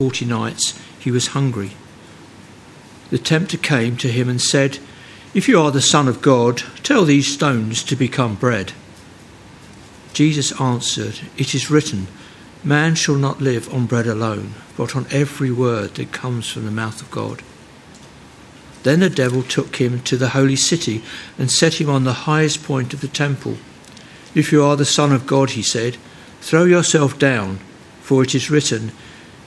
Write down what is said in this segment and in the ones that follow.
forty nights he was hungry. The tempter came to him and said, If you are the Son of God, tell these stones to become bread. Jesus answered, It is written, Man shall not live on bread alone, but on every word that comes from the mouth of God. Then the devil took him to the holy city and set him on the highest point of the temple. If you are the Son of God, he said, throw yourself down, for it is written,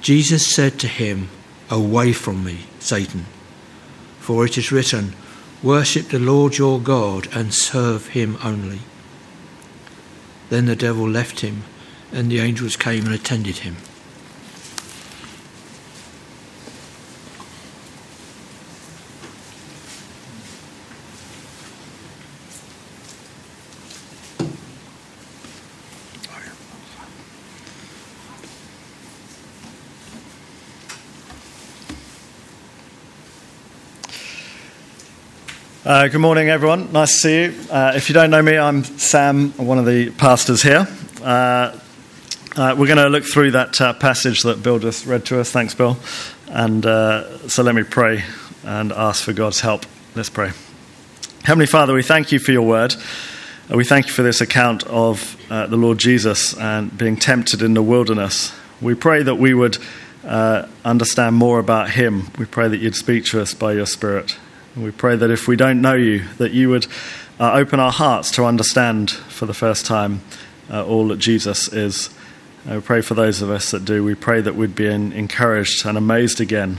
Jesus said to him, Away from me, Satan, for it is written, Worship the Lord your God and serve him only. Then the devil left him, and the angels came and attended him. Uh, good morning, everyone. Nice to see you. Uh, if you don't know me, I'm Sam, one of the pastors here. Uh, uh we're going to look through that uh, passage that Bill just read to us. Thanks, Bill. And uh, so let me pray and ask for God's help. Let's pray. Heavenly Father, we thank you for your word. we thank you for this account of the Lord Jesus and being tempted in the wilderness. We pray that we would understand more about him. We pray that you'd speak to us by your Spirit. And we pray that if we don't know you, that you would uh, open our hearts to understand for the first time uh, all that Jesus is. Uh, we pray for those of us that do. We pray that we'd be encouraged and amazed again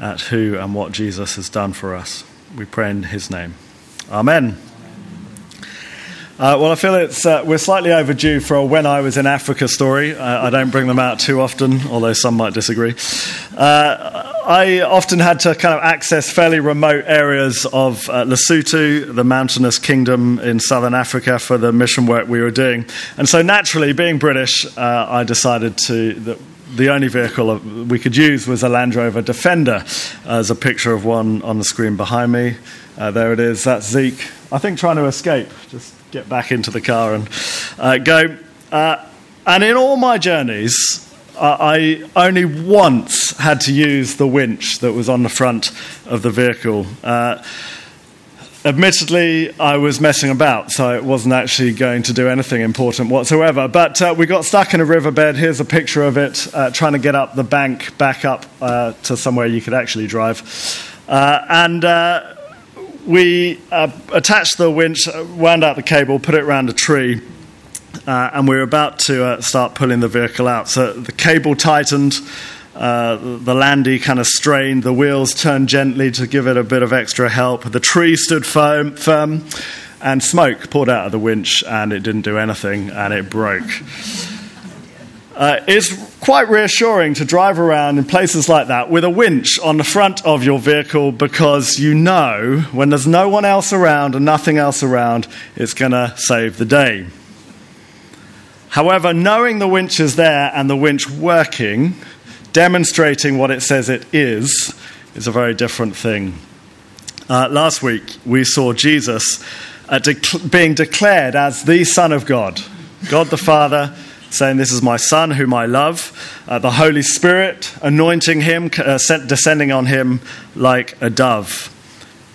at who and what Jesus has done for us. We pray in his name. Amen. Uh, well, I feel it's uh, we're slightly overdue for a when I was in Africa story. Uh, I don't bring them out too often, although some might disagree. Uh, I often had to kind of access fairly remote areas of uh, Lesotho, the mountainous kingdom in southern Africa, for the mission work we were doing. And so, naturally, being British, uh, I decided to that the only vehicle we could use was a Land Rover Defender. There's a picture of one on the screen behind me. there it is. That's Zeke. I think trying to escape. Just get back into the car and uh, go. Uh, and in all my journeys, uh, I only once had to use the winch that was on the front of the vehicle. Uh, admittedly, I was messing about, so it wasn't actually going to do anything important whatsoever. But uh, we got stuck in a riverbed. Here's a picture of it, uh, trying to get up the bank back up uh, to somewhere you could actually drive. Uh, and we uh, attached the winch, uh, wound out the cable, put it around a tree, uh, and we were about to uh, start pulling the vehicle out. So the cable tightened, uh, the landy kind of strained, the wheels turned gently to give it a bit of extra help. The tree stood firm, firm and smoke poured out of the winch, and it didn't do anything, and it broke. Uh, it's quite reassuring to drive around in places like that with a winch on the front of your vehicle because you know when there's no one else around and nothing else around, it's going to save the day. However, knowing the winch is there and the winch working, demonstrating what it says it is, is a very different thing. Uh, last week, we saw Jesus uh, being declared as the Son of God, God the Father saying, This is my Son whom I love. Uh, the Holy Spirit anointing him, uh, descending on him like a dove.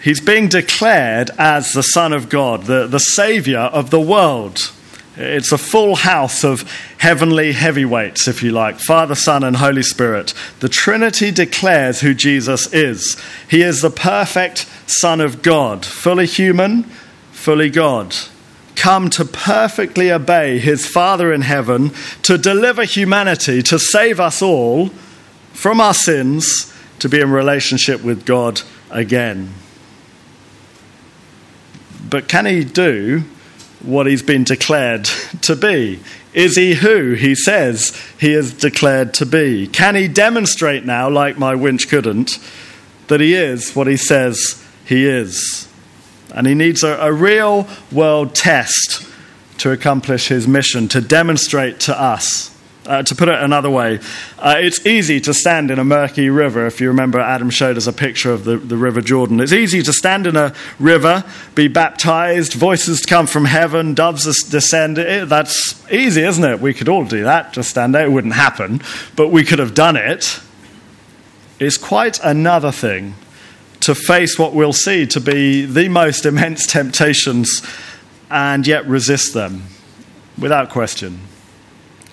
He's being declared as the Son of God, the, the Savior of the world. It's a full house of heavenly heavyweights, if you like Father, Son, and Holy Spirit. The Trinity declares who Jesus is. He is the perfect Son of God, fully human, fully God come to perfectly obey his Father in heaven, to deliver humanity, to save us all from our sins, to be in relationship with God again. But can he do what he's been declared to be Is he who he says he is declared to be? Can he demonstrate now, like my winch couldn't, that he is what he says he is? And he needs a, a real world test to accomplish his mission, to demonstrate to us uh, to put it another way, uh, it's easy to stand in a murky river. If you remember, Adam showed us a picture of the, the River Jordan. It's easy to stand in a river, be baptized, voices come from heaven, doves descend. It, that's easy, isn't it? We could all do that, just stand there. It wouldn't happen, but we could have done it. It's quite another thing to face what we'll see to be the most immense temptations and yet resist them without question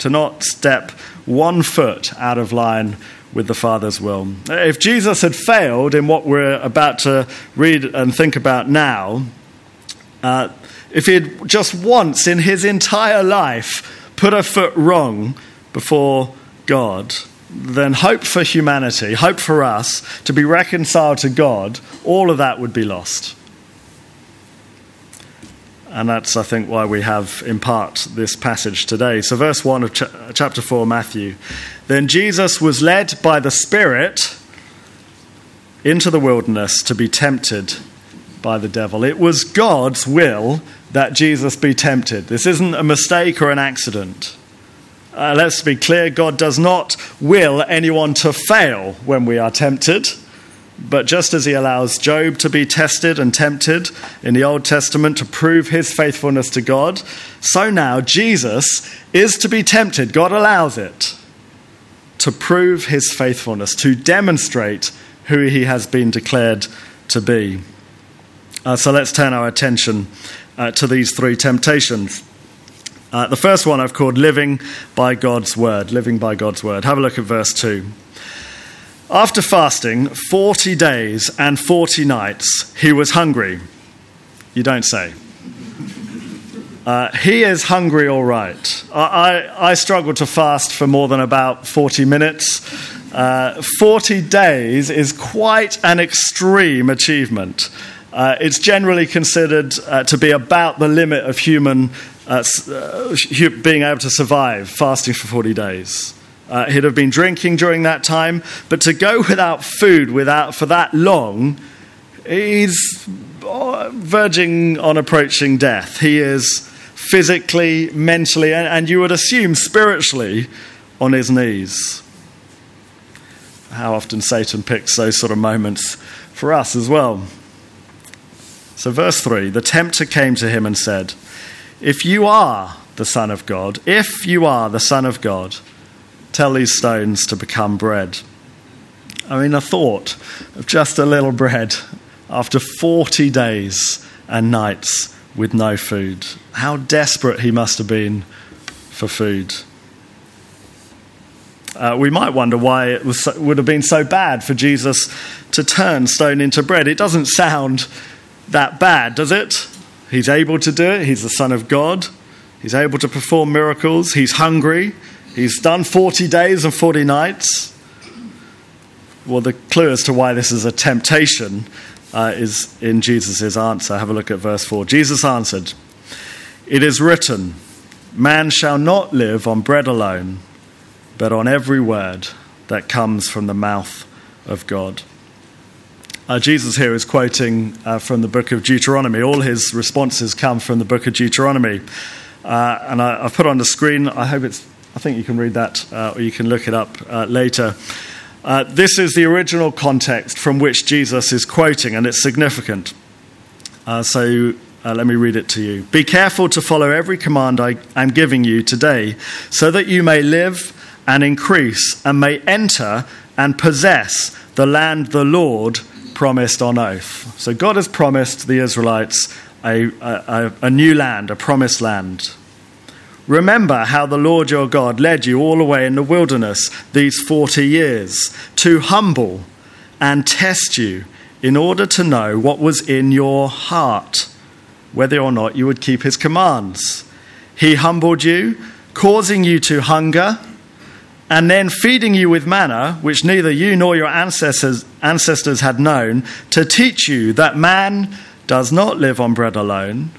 to not step one foot out of line with the Father's will. If Jesus had failed in what we're about to read and think about now, uh, if he had just once in his entire life put a foot wrong before God, then hope for humanity, hope for us to be reconciled to God, all of that would be lost. And that's, I think, why we have in part this passage today. So, verse 1 of ch- chapter 4, Matthew. Then Jesus was led by the Spirit into the wilderness to be tempted by the devil. It was God's will that Jesus be tempted. This isn't a mistake or an accident. Uh, let's be clear God does not will anyone to fail when we are tempted. But just as he allows Job to be tested and tempted in the Old Testament to prove his faithfulness to God, so now Jesus is to be tempted. God allows it to prove his faithfulness, to demonstrate who he has been declared to be. Uh, so let's turn our attention uh, to these three temptations. Uh, the first one I've called living by God's word. Living by God's word. Have a look at verse 2. After fasting 40 days and 40 nights, he was hungry. You don't say. Uh, he is hungry, all right. I, I, I struggle to fast for more than about 40 minutes. Uh, 40 days is quite an extreme achievement. Uh, it's generally considered uh, to be about the limit of human uh, uh, being able to survive fasting for 40 days. Uh, he'd have been drinking during that time, but to go without food without, for that long, he's uh, verging on approaching death. He is physically, mentally, and, and you would assume spiritually on his knees. How often Satan picks those sort of moments for us as well. So, verse 3 the tempter came to him and said, If you are the Son of God, if you are the Son of God, tell these stones to become bread. I mean, a thought of just a little bread after 40 days and nights with no food. How desperate he must have been for food. Uh, we might wonder why it was, would have been so bad for Jesus to turn stone into bread. It doesn't sound that bad, does it? He's able to do it. He's the Son of God. He's able to perform miracles. He's hungry. He's done 40 days and 40 nights. Well, the clue as to why this is a temptation uh, is in Jesus' answer. Have a look at verse 4. Jesus answered, It is written, Man shall not live on bread alone, but on every word that comes from the mouth of God. Uh, Jesus here is quoting uh, from the book of Deuteronomy. All his responses come from the book of Deuteronomy. Uh, and I, have put on the screen, I hope it's I think you can read that uh, or you can look it up uh, later. Uh, this is the original context from which Jesus is quoting, and it's significant. Uh, so uh, let me read it to you. Be careful to follow every command I am giving you today, so that you may live and increase and may enter and possess the land the Lord promised on oath. So God has promised the Israelites a, a, a new land, a promised land. Remember how the Lord your God led you all the way in the wilderness these 40 years to humble and test you in order to know what was in your heart, whether or not you would keep his commands. He humbled you, causing you to hunger, and then feeding you with manna, which neither you nor your ancestors, ancestors had known, to teach you that man does not live on bread alone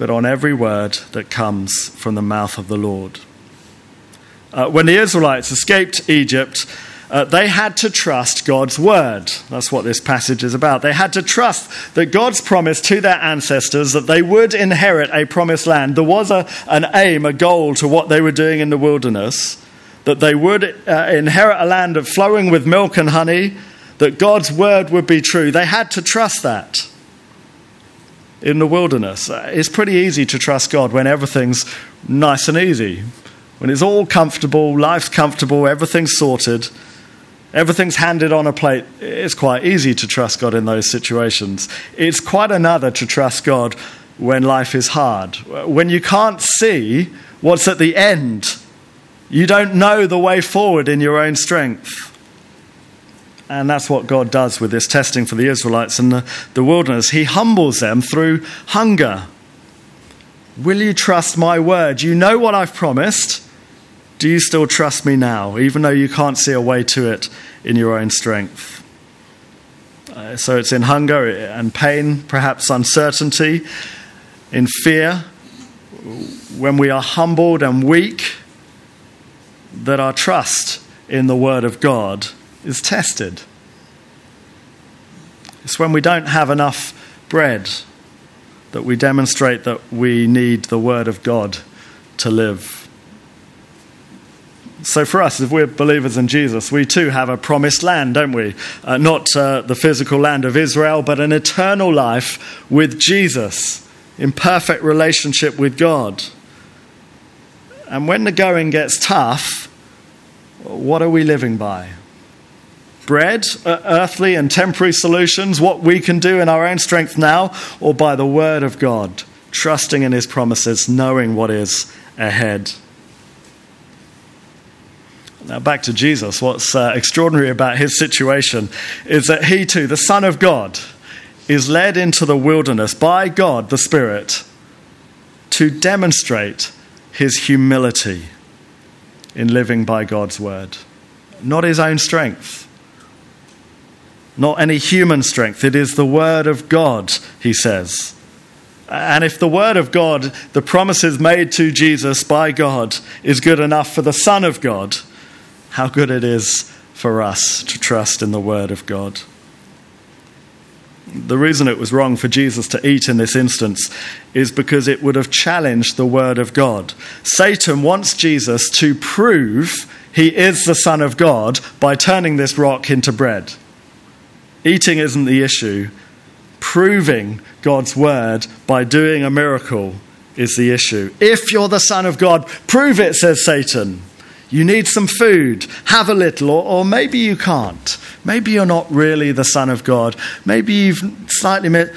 but on every word that comes from the mouth of the Lord. Uh, when the Israelites escaped Egypt, uh, they had to trust God's word. That's what this passage is about. They had to trust that God's promise to their ancestors that they would inherit a promised land. There was a, an aim, a goal to what they were doing in the wilderness, that they would uh, inherit a land of flowing with milk and honey, that God's word would be true. They had to trust that in the wilderness. It's pretty easy to trust God when everything's nice and easy, when it's all comfortable, life's comfortable, everything's sorted everything's handed on a plate, it's quite easy to trust God in those situations. It's quite another to trust God when life is hard, when you can't see what's at the end. You don't know the way forward in your own strength. And that's what God does with this testing for the Israelites in the, the wilderness. He humbles them through hunger. Will you trust my word? You know what I've promised. Do you still trust me now, even though you can't see a way to it in your own strength? Uh, so it's in hunger and pain, perhaps uncertainty, in fear, when we are humbled and weak, that our trust in the Word of God is tested. It's when we don't have enough bread that we demonstrate that we need the Word of God to live. So, for us, if we're believers in Jesus, we too have a promised land, don't we? Uh, not uh, the physical land of Israel, but an eternal life with Jesus in perfect relationship with God. And when the going gets tough, what are we living by? Bread, uh, earthly and temporary solutions, what we can do in our own strength now, or by the word of God, trusting in his promises, knowing what is ahead. Now, back to Jesus. What's uh, extraordinary about his situation is that he, too, the Son of God, is led into the wilderness by God, the Spirit, to demonstrate his humility in living by God's word. Not his own strength, not any human strength. It is the word of God, he says. And if the word of God, the promises made to Jesus by God, is good enough for the Son of God, how good it is for us to trust in the Word of God. The reason it was wrong for Jesus to eat in this instance is because it would have challenged the Word of God. Satan wants Jesus to prove he is the Son of God by turning this rock into bread. Eating isn't the issue, proving God's Word by doing a miracle is the issue. If you're the Son of God, prove it, says Satan. You need some food. Have a little, or, or, maybe you can't. Maybe you're not really the Son of God. Maybe you've slightly met.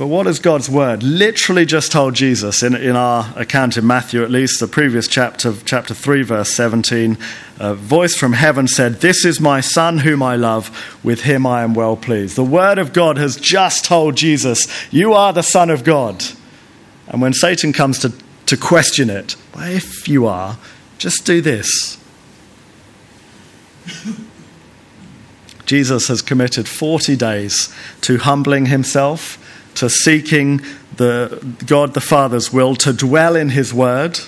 But what has God's word literally just told Jesus in, in our account in Matthew, at least the previous chapter, chapter 3, verse 17? A voice from heaven said, This is my Son whom I love. With him I am well pleased. The word of God has just told Jesus, You are the Son of God. And when Satan comes to to question it. But if you are, just do this. Jesus has committed 40 days to humbling himself, to seeking the God the Father's will, to dwell in his word,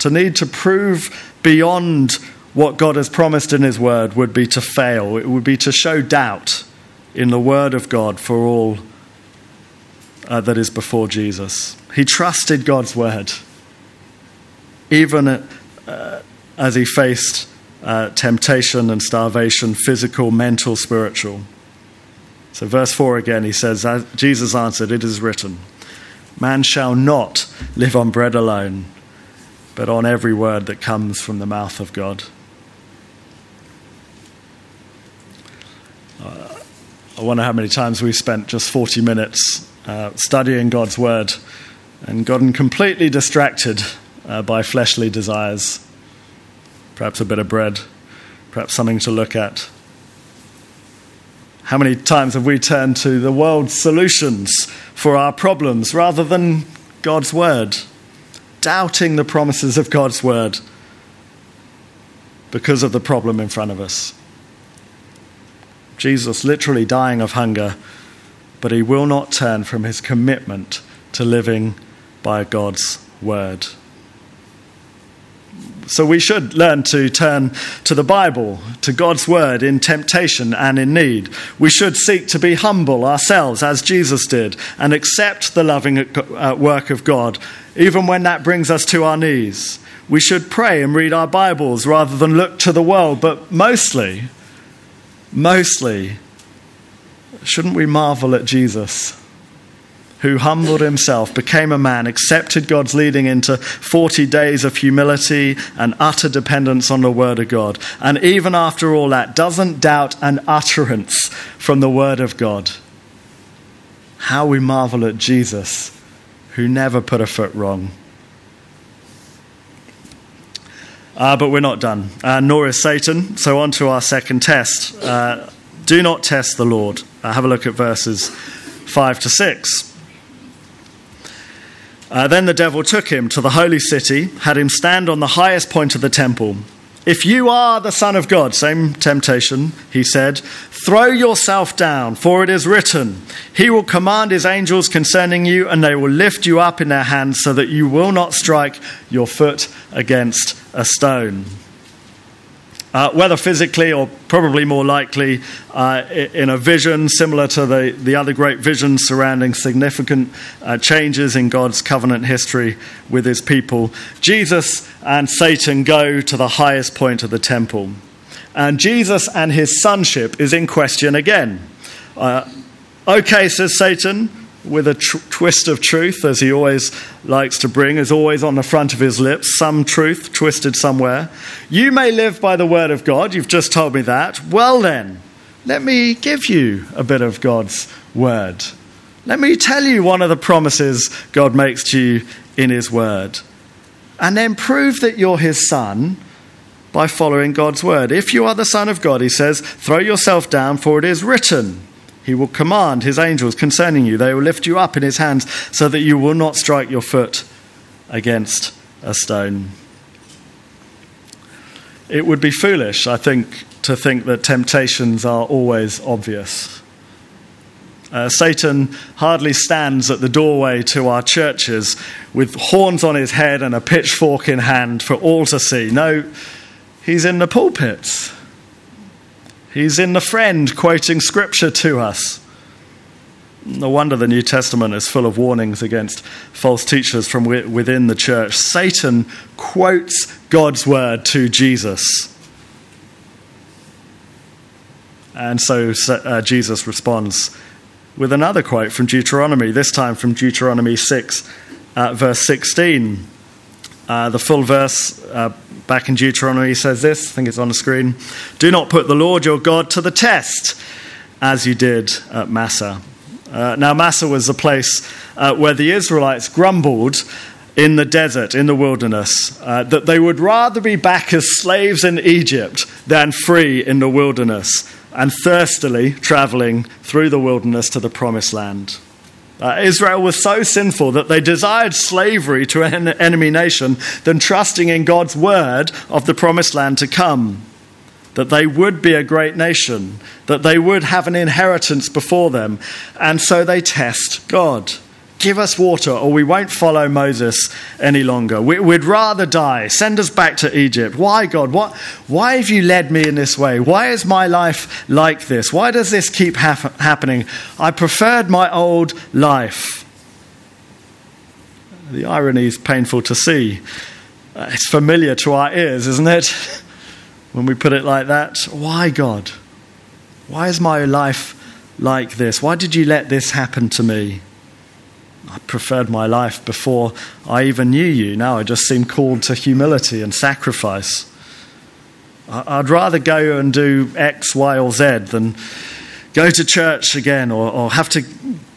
to need to prove beyond what God has promised in his word would be to fail. It would be to show doubt in the word of God for all uh, that is before Jesus. He trusted God's word, even uh, as he faced uh, temptation and starvation physical, mental, spiritual. So, verse 4 again, he says, Jesus answered, It is written, Man shall not live on bread alone, but on every word that comes from the mouth of God. Uh, I wonder how many times we've spent just 40 minutes uh, studying God's word and gotten completely distracted uh, by fleshly desires. Perhaps a bit of bread, perhaps something to look at. How many times have we turned to the world's solutions for our problems rather than God's word? Doubting the promises of God's word because of the problem in front of us. Jesus literally dying of hunger, but he will not turn from his commitment to living by God's word. So we should learn to turn to the Bible, to God's word in temptation and in need. We should seek to be humble ourselves, as Jesus did, and accept the loving uh, work of God, even when that brings us to our knees. We should pray and read our Bibles rather than look to the world, but mostly, mostly, shouldn't we marvel at Jesus? Who humbled himself, became a man, accepted God's leading into 40 days of humility and utter dependence on the Word of God. And even after all that, doesn't doubt an utterance from the Word of God. How we marvel at Jesus, who never put a foot wrong. Uh, but we're not done, uh, nor is Satan. So, on to our second test. Uh, do not test the Lord. Have a look at verses 5 to 6. Uh, then the devil took him to the holy city, had him stand on the highest point of the temple. If you are the Son of God, same temptation, he said, throw yourself down, for it is written, He will command His angels concerning you, and they will lift you up in their hands so that you will not strike your foot against a stone. Uh, whether physically or probably more likely uh, in a vision similar to the, the other great visions surrounding significant uh, changes in God's covenant history with his people, Jesus and Satan go to the highest point of the temple. And Jesus and his sonship is in question again. Uh, okay, says Satan, with a tr- twist of truth, as he always likes to bring, is always on the front of his lips, some truth twisted somewhere. You may live by the word of God, you've just told me that. Well, then, let me give you a bit of God's word. Let me tell you one of the promises God makes to you in his word. And then prove that you're his son by following God's word. If you are the son of God, he says, throw yourself down, for it is written. He will command his angels concerning you. They will lift you up in his hands so that you will not strike your foot against a stone. It would be foolish, I think, to think that temptations are always obvious. Uh, Satan hardly stands at the doorway to our churches with horns on his head and a pitchfork in hand for all to see. No, he's in the pulpits He's in the friend quoting scripture to us. No wonder the New Testament is full of warnings against false teachers from within the church. Satan quotes God's word to Jesus. And so uh, Jesus responds with another quote from Deuteronomy, this time from Deuteronomy 6, uh, verse 16. Uh, the full verse uh, back in Deuteronomy he says this, I think it's on the screen Do not put the Lord your God to the test, as you did at Massah. Uh, now, Massah was a place uh, where the Israelites grumbled in the desert, in the wilderness, uh, that they would rather be back as slaves in Egypt than free in the wilderness and thirstily traveling through the wilderness to the promised land. Uh, Israel was so sinful that they desired slavery to an enemy nation than trusting in God's word of the promised land to come. That they would be a great nation, that they would have an inheritance before them, and so they test God. Give us water, or we won't follow Moses any longer. We, would rather die. Send us back to Egypt. Why, God? What, why have you led me in this way? Why is my life like this? Why does this keep hap- happening? I preferred my old life. The irony is painful to see. Uh, it's familiar to our ears, isn't it? when we put it like that. Why, God? Why is my life like this? Why did you let this happen to me? I preferred my life before I even knew you. Now I just seem called to humility and sacrifice. I'd rather go and do X, Y, or Z than go to church again or, or have to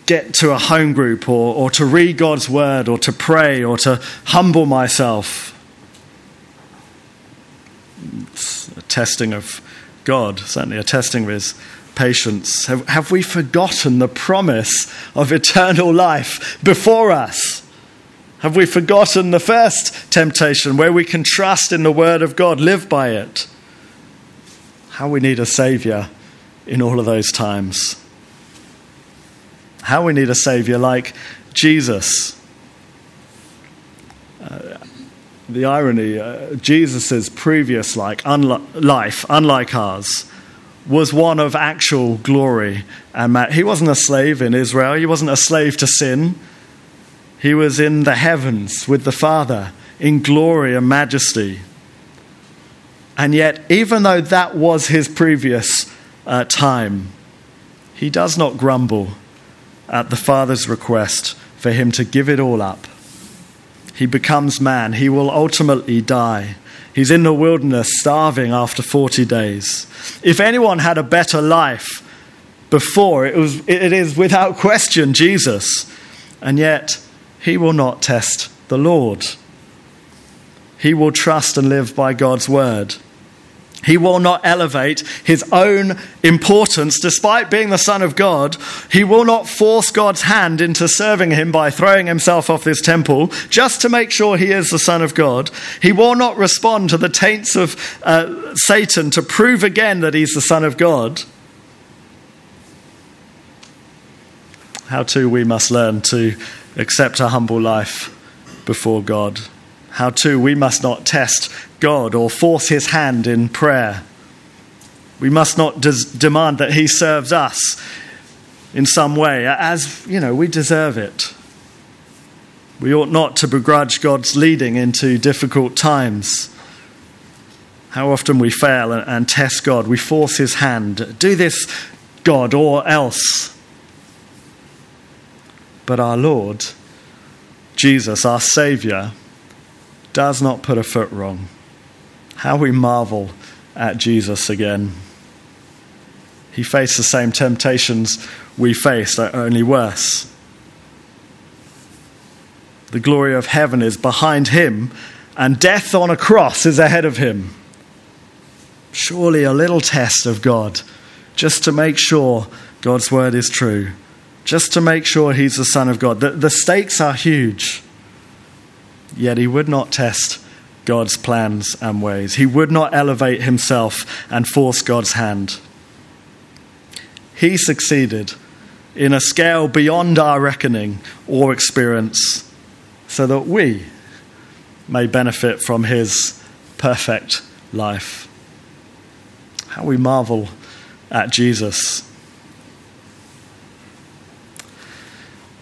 get to a home group or, or to read God's word or to pray or to humble myself. It's a testing of God, certainly a testing of His patience? Have, have we forgotten the promise of eternal life before us? Have we forgotten the first temptation where we can trust in the Word of God, live by it? How we need a Saviour in all of those times. How we need a Saviour like Jesus. Uh, the irony, uh, Jesus' previous like, life, unlike ours, was one of actual glory. And ma- he wasn't a slave in Israel, he wasn't a slave to sin. He was in the heavens with the Father in glory and majesty. And yet, even though that was his previous uh, time, he does not grumble at the Father's request for him to give it all up. He becomes man. He will ultimately die. He's in the wilderness starving after 40 days. If anyone had a better life before, it, was, it is without question Jesus. And yet, he will not test the Lord. He will trust and live by God's word. He will not elevate his own importance despite being the Son of God. He will not force God's hand into serving him by throwing himself off this temple just to make sure he is the Son of God. He will not respond to the taints of uh, Satan to prove again that he's the Son of God. How too we must learn to accept a humble life before God. How too we must not test God or force his hand in prayer. We must not des- demand that he serves us in some way, as, you know, we deserve it. We ought not to begrudge God's leading into difficult times. How often we fail and, and test God. We force his hand. Do this, God, or else. But our Lord, Jesus, our Saviour, does not put a foot wrong. How we marvel at Jesus again. He faced the same temptations we faced, only worse. The glory of heaven is behind him, and death on a cross is ahead of him. Surely a little test of God, just to make sure God's word is true, just to make sure he's the Son of God. The, the stakes are huge. Yet he would not test God's plans and ways. He would not elevate himself and force God's hand. He succeeded in a scale beyond our reckoning or experience so that we may benefit from his perfect life. How we marvel at Jesus.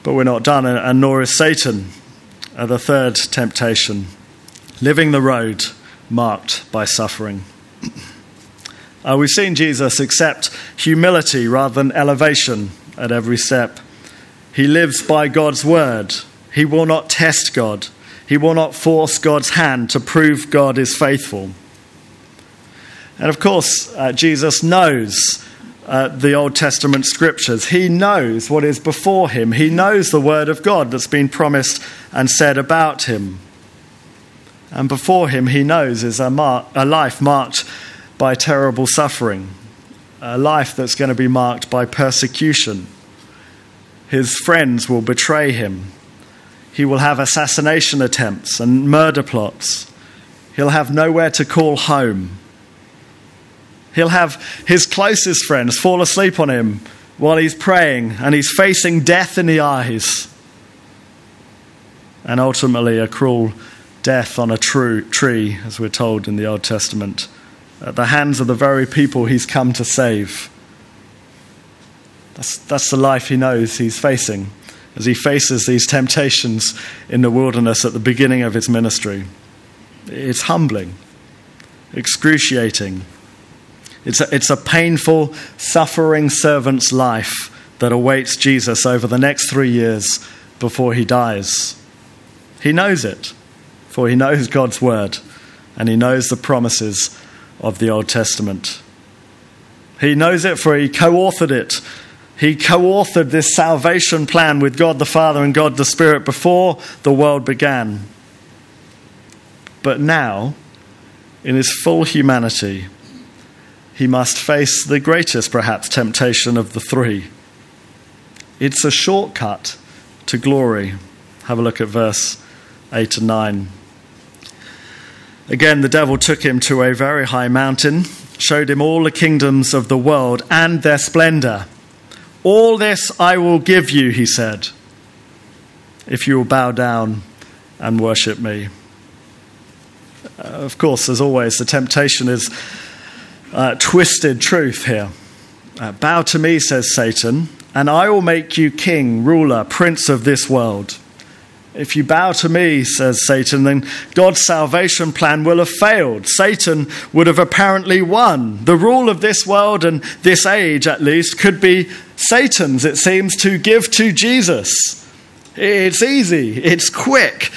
But we're not done, and nor is Satan. The third temptation living the road marked by suffering. Uh, we've seen Jesus accept humility rather than elevation at every step. He lives by God's word. He will not test God. He will not force God's hand to prove God is faithful. And of course, uh, Jesus knows uh, the Old Testament scriptures. He knows what is before him. He knows the word of God that's been promised and said about him. And before him, he knows is a, mar- a life marked by terrible suffering, a life that's going to be marked by persecution. His friends will betray him. He will have assassination attempts and murder plots. He'll have nowhere to call home. He'll have his closest friends fall asleep on him while he's praying and he's facing death in the eyes. And ultimately, a cruel death on a true tree, as we're told in the Old Testament at the hands of the very people he's come to save. That's, that's the life he knows he's facing as he faces these temptations in the wilderness at the beginning of his ministry. It's humbling, excruciating. It's a, it's a painful, suffering servant's life that awaits Jesus over the next three years before he dies. He knows it, for he knows God's word and he knows the promises of the Old Testament. He knows it for he co authored it. He co authored this salvation plan with God the Father and God the Spirit before the world began. But now, in his full humanity, he must face the greatest, perhaps, temptation of the three. It's a shortcut to glory. Have a look at verse 8 and 9. Again, the devil took him to a very high mountain, showed him all the kingdoms of the world and their splendor. All this I will give you, he said, if you will bow down and worship me. Uh, of course, as always, the temptation is uh, twisted truth here. Uh, Bow to me, says Satan, and I will make you king, ruler, prince of this world. If you bow to me, says Satan, then God's salvation plan will have failed. Satan would have apparently won. The rule of this world and this age, at least, could be Satan's, it seems, to give to Jesus. It's easy, it's quick.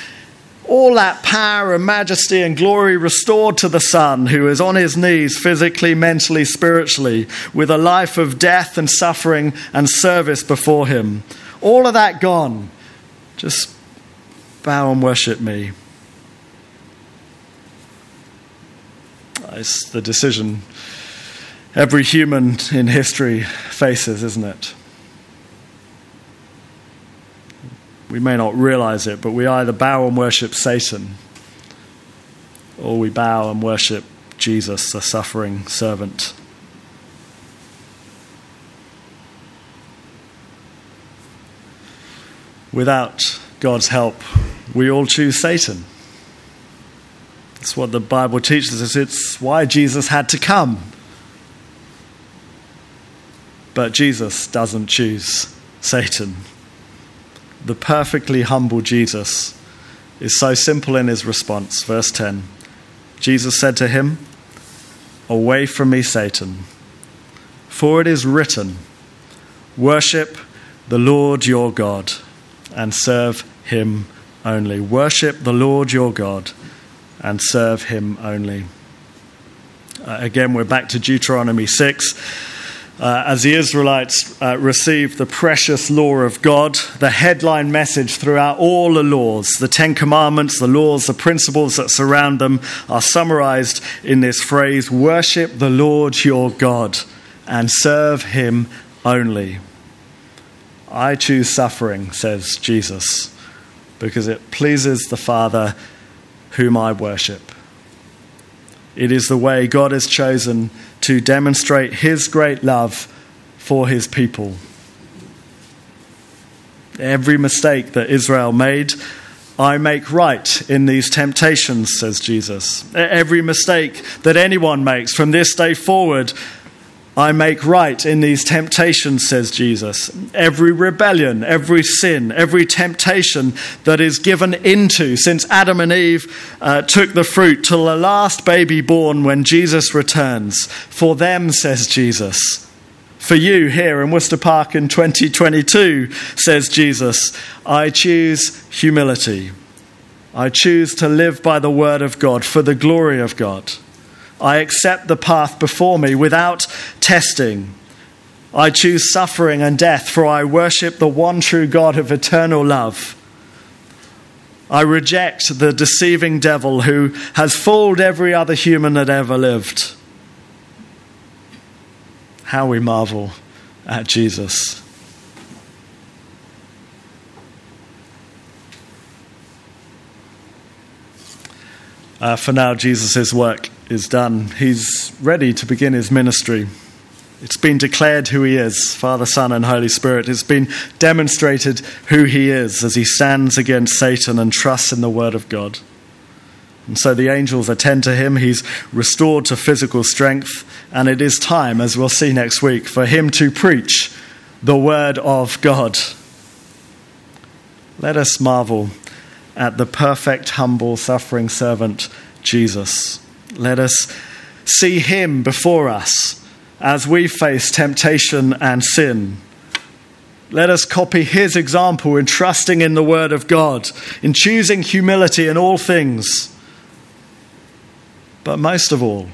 All that power and majesty and glory restored to the Son, who is on his knees physically, mentally, spiritually, with a life of death and suffering and service before him. All of that gone. Just bow and worship me. It's the decision every human in history faces, isn't it? We may not realize it, but we either bow and worship Satan or we bow and worship Jesus, the suffering servant. Without God's help, we all choose Satan. That's what the Bible teaches us. It's why Jesus had to come. But Jesus doesn't choose Satan. The perfectly humble Jesus is so simple in his response. Verse 10 Jesus said to him, Away from me, Satan, for it is written, Worship the Lord your God and serve him only. Worship the Lord your God and serve him only. Uh, again, we're back to Deuteronomy 6. Uh, as the Israelites uh, received the precious law of God, the headline message throughout all the laws, the Ten Commandments, the laws, the principles that surround them, are summarized in this phrase Worship the Lord your God and serve him only. I choose suffering, says Jesus, because it pleases the Father whom I worship. It is the way God has chosen to demonstrate his great love for his people. Every mistake that Israel made, I make right in these temptations, says Jesus. Every mistake that anyone makes from this day forward, I make right in these temptations, says Jesus. Every rebellion, every sin, every temptation that is given into since Adam and Eve uh, took the fruit till the last baby born when Jesus returns. For them, says Jesus. For you here in Worcester Park in 2022, says Jesus, I choose humility. I choose to live by the word of God for the glory of God. I accept the path before me without testing. I choose suffering and death, for I worship the one true God of eternal love. I reject the deceiving devil who has fooled every other human that ever lived. How we marvel at Jesus. Uh, for now, Jesus' work is done. He's ready to begin his ministry. It's been declared who he is Father, Son, and Holy Spirit. It's been demonstrated who he is as he stands against Satan and trusts in the Word of God. And so the angels attend to him. He's restored to physical strength. And it is time, as we'll see next week, for him to preach the Word of God. Let us marvel at the perfect, humble, suffering servant, Jesus. Let us see him before us as we face temptation and sin. Let us copy his example in trusting in the Word of God, in choosing humility in all things. But most of all,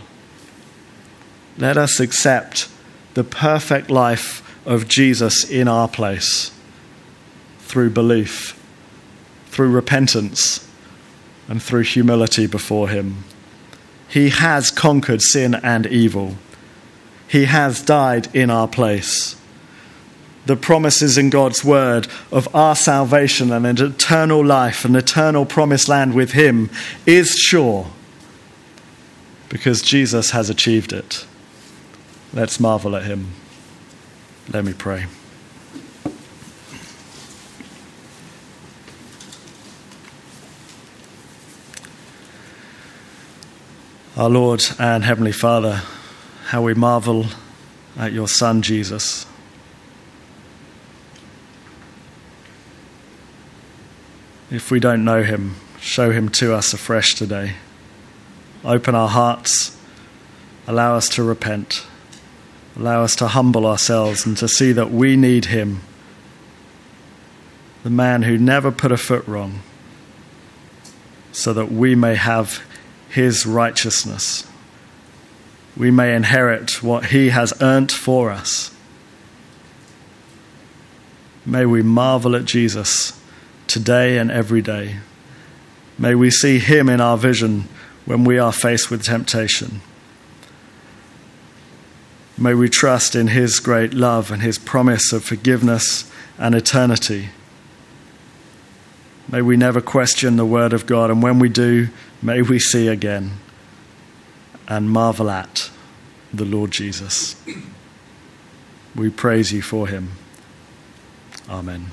let us accept the perfect life of Jesus in our place through belief, through repentance, and through humility before him. He has conquered sin and evil. He has died in our place. The promises in God's word of our salvation and an eternal life, an eternal promised land with Him, is sure because Jesus has achieved it. Let's marvel at Him. Let me pray. Our Lord and Heavenly Father, how we marvel at your Son Jesus. If we don't know him, show him to us afresh today. Open our hearts, allow us to repent, allow us to humble ourselves and to see that we need him, the man who never put a foot wrong, so that we may have his righteousness. We may inherit what he has earned for us. May we marvel at Jesus today and every day. May we see him in our vision when we are faced with temptation. May we trust in his great love and his promise of forgiveness and eternity. May we never question the word of God, and when we do, may we see again and marvel at the Lord Jesus. We praise you for him. Amen.